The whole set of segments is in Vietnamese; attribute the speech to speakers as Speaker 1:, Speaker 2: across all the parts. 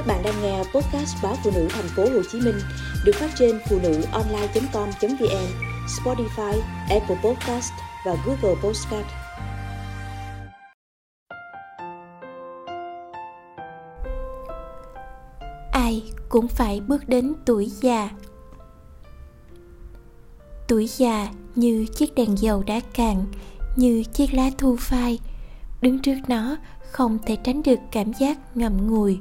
Speaker 1: Các bạn đang nghe podcast báo phụ nữ thành phố Hồ Chí Minh được phát trên phụ nữ online.com.vn, Spotify, Apple Podcast và Google Podcast.
Speaker 2: Ai cũng phải bước đến tuổi già. Tuổi già như chiếc đèn dầu đã cạn, như chiếc lá thu phai, đứng trước nó không thể tránh được cảm giác ngậm ngùi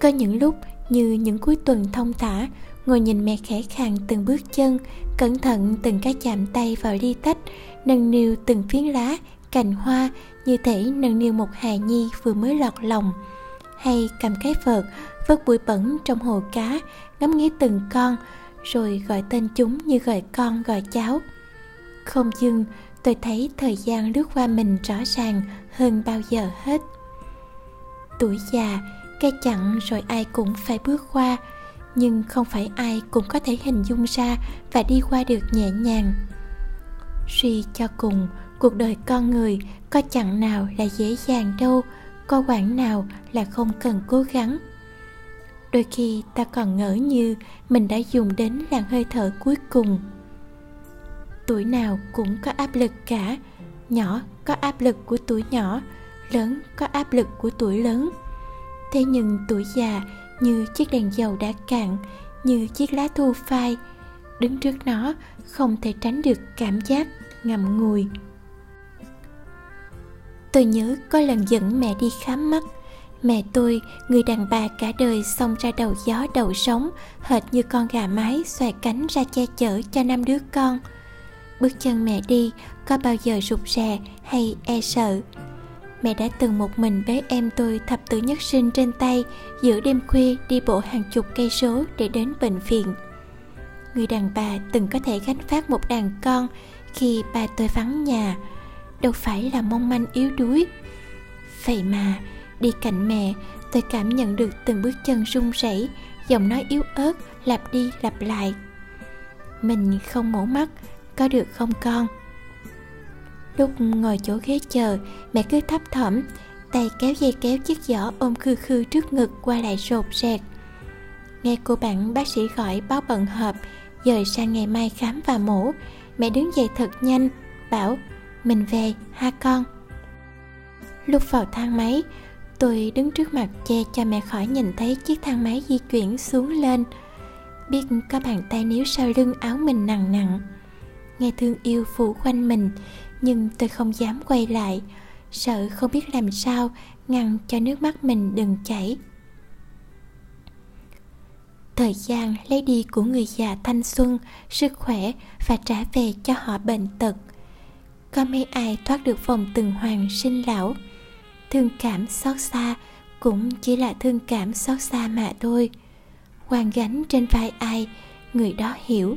Speaker 2: có những lúc, như những cuối tuần thông thả, ngồi nhìn mẹ khẽ khàng từng bước chân, cẩn thận từng cái chạm tay vào ly tách, nâng niu từng phiến lá, cành hoa như thể nâng niu một hài nhi vừa mới lọt lòng. Hay cầm cái vợt, vớt bụi bẩn trong hồ cá, ngắm nghía từng con, rồi gọi tên chúng như gọi con, gọi cháu. Không dừng tôi thấy thời gian lướt qua mình rõ ràng hơn bao giờ hết. Tuổi già cái chặn rồi ai cũng phải bước qua, nhưng không phải ai cũng có thể hình dung ra và đi qua được nhẹ nhàng. Suy cho cùng, cuộc đời con người có chặng nào là dễ dàng đâu, có quãng nào là không cần cố gắng. Đôi khi ta còn ngỡ như mình đã dùng đến làn hơi thở cuối cùng. Tuổi nào cũng có áp lực cả, nhỏ có áp lực của tuổi nhỏ, lớn có áp lực của tuổi lớn thế nhưng tuổi già như chiếc đèn dầu đã cạn, như chiếc lá thu phai, đứng trước nó không thể tránh được cảm giác ngậm ngùi. Tôi nhớ có lần dẫn mẹ đi khám mắt. Mẹ tôi, người đàn bà cả đời xông ra đầu gió đầu sống hệt như con gà mái xòe cánh ra che chở cho năm đứa con. Bước chân mẹ đi có bao giờ rụt rè hay e sợ? Mẹ đã từng một mình bế em tôi thập tử nhất sinh trên tay, giữa đêm khuya đi bộ hàng chục cây số để đến bệnh viện. Người đàn bà từng có thể gánh phát một đàn con khi ba tôi vắng nhà. Đâu phải là mong manh yếu đuối. Vậy mà, đi cạnh mẹ, tôi cảm nhận được từng bước chân run rẩy, giọng nói yếu ớt, lặp đi lặp lại. Mình không mổ mắt, có được không con? Lúc ngồi chỗ ghế chờ, mẹ cứ thấp thỏm, tay kéo dây kéo chiếc giỏ ôm khư khư trước ngực qua lại rột rẹt nghe cô bạn, bác sĩ gọi báo bận họp, dời sang ngày mai khám và mổ. Mẹ đứng dậy thật nhanh, bảo, mình về ha con. Lúc vào thang máy, tôi đứng trước mặt che cho mẹ khỏi nhìn thấy chiếc thang máy di chuyển xuống lên. Biết có bàn tay níu sau lưng áo mình nặng nặng. Nghe thương yêu phủ quanh mình nhưng tôi không dám quay lại. Sợ không biết làm sao, ngăn cho nước mắt mình đừng chảy. Thời gian lấy đi của người già thanh xuân, sức khỏe và trả về cho họ bệnh tật. Có mấy ai thoát được vòng từng hoàng sinh lão? Thương cảm xót xa cũng chỉ là thương cảm xót xa mà thôi. Hoàn gánh trên vai ai, người đó hiểu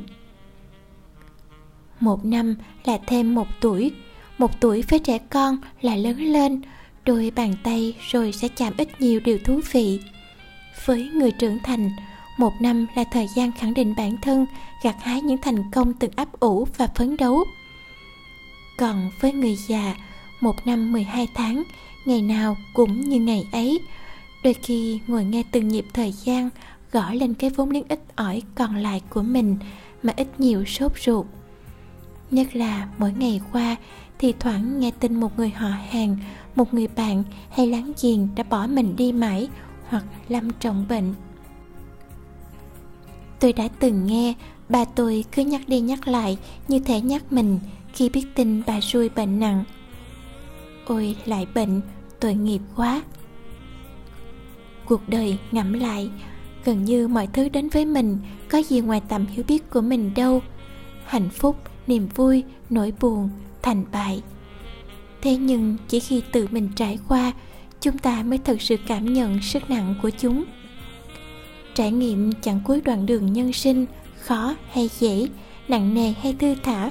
Speaker 2: một năm là thêm một tuổi. Một tuổi với trẻ con là lớn lên. Đôi bàn tay rồi sẽ chạm ít nhiều điều thú vị. Với người trưởng thành, một năm là thời gian khẳng định bản thân, gặt hái những thành công từng ấp ủ và phấn đấu. Còn với người già, một năm 12 tháng, ngày nào cũng như ngày ấy. Đôi khi ngồi nghe từng nhịp thời gian, gõ lên cái vốn liếng ít ỏi còn lại của mình mà ít nhiều sốt ruột nhất là mỗi ngày qua thì thoảng nghe tin một người họ hàng, một người bạn hay láng giềng đã bỏ mình đi mãi hoặc lâm trọng bệnh. Tôi đã từng nghe, bà tôi cứ nhắc đi nhắc lại như thể nhắc mình khi biết tin bà xui bệnh nặng. Ôi, lại bệnh, tội nghiệp quá. Cuộc đời ngẫm lại, gần như mọi thứ đến với mình, có gì ngoài tầm hiểu biết của mình đâu. Hạnh phúc niềm vui, nỗi buồn, thành bại. Thế nhưng chỉ khi tự mình trải qua, chúng ta mới thực sự cảm nhận sức nặng của chúng. Trải nghiệm chẳng cuối đoạn đường nhân sinh, khó hay dễ, nặng nề hay thư thả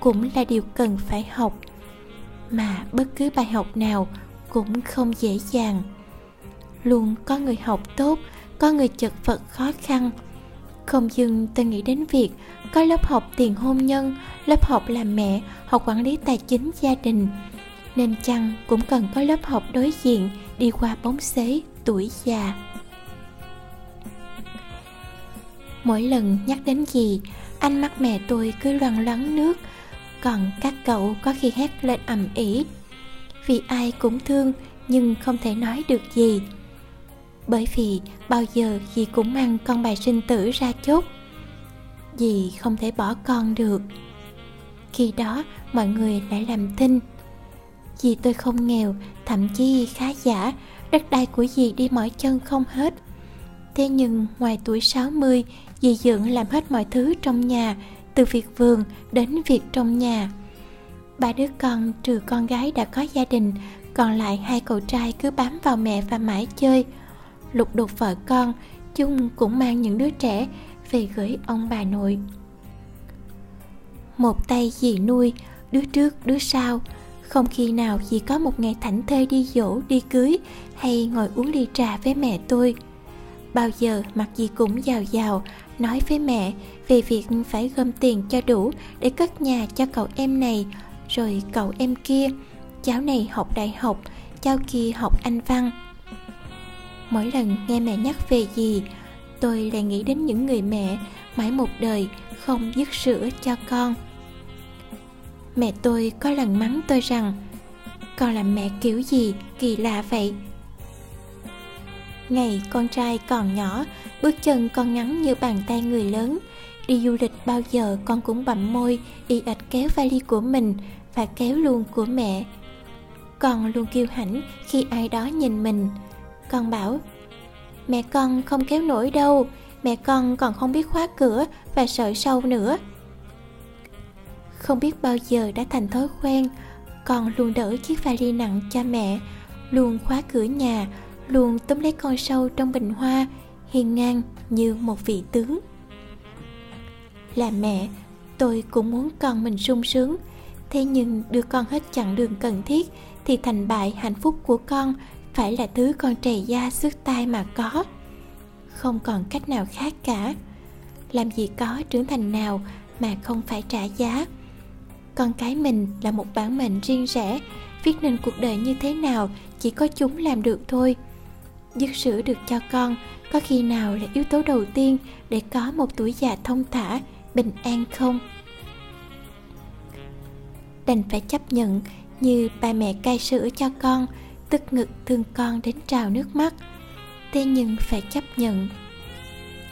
Speaker 2: cũng là điều cần phải học. Mà bất cứ bài học nào cũng không dễ dàng. Luôn có người học tốt, có người chật vật khó khăn không dừng, tôi nghĩ đến việc có lớp học tiền hôn nhân, lớp học làm mẹ, học quản lý tài chính gia đình. Nên chăng cũng cần có lớp học đối diện, đi qua bóng xế, tuổi già. Mỗi lần nhắc đến gì anh mắt mẹ tôi cứ loằng loáng nước. Còn các cậu có khi hét lên ầm ĩ. Vì ai cũng thương, nhưng không thể nói được gì bởi vì bao giờ dì cũng mang con bài sinh tử ra chốt. Dì không thể bỏ con được. Khi đó, mọi người lại làm thinh dì tôi không nghèo, thậm chí khá giả, đất đai của dì đi mỏi chân không hết. Thế nhưng ngoài tuổi 60 dì dưỡng làm hết mọi thứ trong nhà, từ việc vườn đến việc trong nhà. Ba đứa con trừ con gái đã có gia đình, còn lại hai cậu trai cứ bám vào mẹ và mãi chơi lục đục vợ con, chung cũng mang những đứa trẻ về gửi ông bà nội. Một tay dì nuôi, đứa trước, đứa sau. Không khi nào dì có một ngày thảnh thơi đi dỗ, đi cưới hay ngồi uống ly trà với mẹ tôi. Bao giờ mặt dì cũng giàu giàu, nói với mẹ về việc phải gom tiền cho đủ để cất nhà cho cậu em này, rồi cậu em kia. Cháu này học đại học, cháu kia học anh văn mỗi lần nghe mẹ nhắc về gì tôi lại nghĩ đến những người mẹ mãi một đời không dứt sữa cho con. Mẹ tôi có lần mắng tôi rằng, con làm mẹ kiểu gì kỳ lạ vậy? Ngày con trai còn nhỏ, bước chân con ngắn như bàn tay người lớn. Đi du lịch bao giờ con cũng bặm môi, y ạch kéo vali của mình và kéo luôn của mẹ. Con luôn kiêu hãnh khi ai đó nhìn mình con bảo, mẹ con không kéo nổi đâu, mẹ con còn không biết khóa cửa và sợ sâu nữa. Không biết bao giờ đã thành thói quen, con luôn đỡ chiếc vali nặng cho mẹ, luôn khóa cửa nhà, luôn túm lấy con sâu trong bình hoa, hiền ngang như một vị tướng. Là mẹ, tôi cũng muốn con mình sung sướng, thế nhưng đưa con hết chặng đường cần thiết thì thành bại hạnh phúc của con phải là thứ con trẻ da sức tai mà có. Không còn cách nào khác cả. Làm gì có trưởng thành nào mà không phải trả giá. Con cái mình là một bản mệnh riêng rẽ. Viết nên cuộc đời như thế nào chỉ có chúng làm được thôi. Dứt sữa được cho con, có khi nào là yếu tố đầu tiên để có một tuổi già thông thả, bình an không? Đành phải chấp nhận như ba mẹ cai sữa cho con tức ngực thương con đến trào nước mắt. Thế nhưng phải chấp nhận.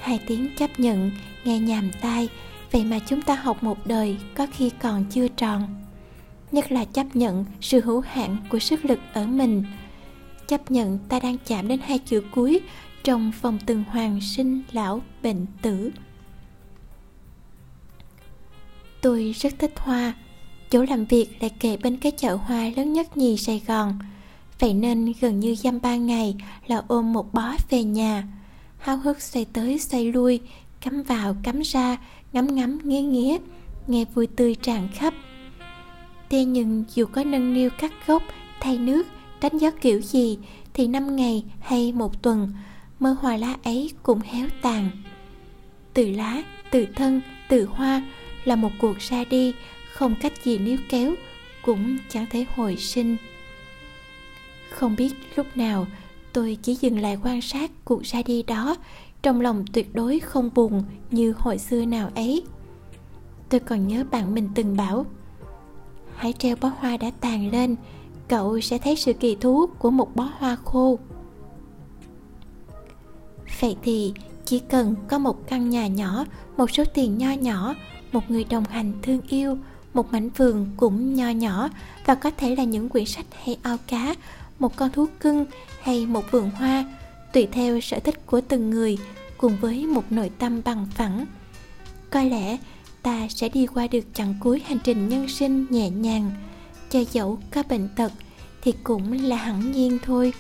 Speaker 2: Hai tiếng chấp nhận, nghe nhàm tai, vậy mà chúng ta học một đời có khi còn chưa tròn. Nhất là chấp nhận sự hữu hạn của sức lực ở mình. Chấp nhận ta đang chạm đến hai chữ cuối trong vòng tuần hoàn sinh lão bệnh tử. Tôi rất thích hoa. Chỗ làm việc lại kề bên cái chợ hoa lớn nhất nhì sài gòn vậy nên gần như dăm ba ngày là ôm một bó về nhà. Háo hức xoay tới xoay lui, cắm vào cắm ra, ngắm ngắm nghía nghía, nghe vui tươi tràn khắp. Thế nhưng dù có nâng niu cắt gốc, thay nước, đánh gió kiểu gì, thì năm ngày hay một tuần, mơ hoa lá ấy cũng héo tàn. Từ lá, từ thân, từ hoa là một cuộc ra đi không cách gì níu kéo, cũng chẳng thể hồi sinh không biết lúc nào tôi chỉ dừng lại quan sát cuộc ra đi đó, trong lòng tuyệt đối không buồn như hồi xưa nào ấy. Tôi còn nhớ bạn mình từng bảo, hãy treo bó hoa đã tàn lên, cậu sẽ thấy sự kỳ thú của một bó hoa khô. Vậy thì chỉ cần có một căn nhà nhỏ, một số tiền nho nhỏ, một người đồng hành thương yêu, một mảnh vườn cũng nho nhỏ và có thể là những quyển sách hay ao cá một con thú cưng hay một vườn hoa, tùy theo sở thích của từng người, cùng với một nội tâm bằng phẳng. Có lẽ ta sẽ đi qua được chặng cuối hành trình nhân sinh nhẹ nhàng cho dẫu có bệnh tật thì cũng là hẳn nhiên thôi.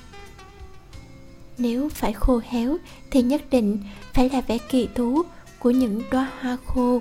Speaker 2: Nếu phải khô héo thì nhất định phải là vẻ kỳ thú của những đóa hoa khô.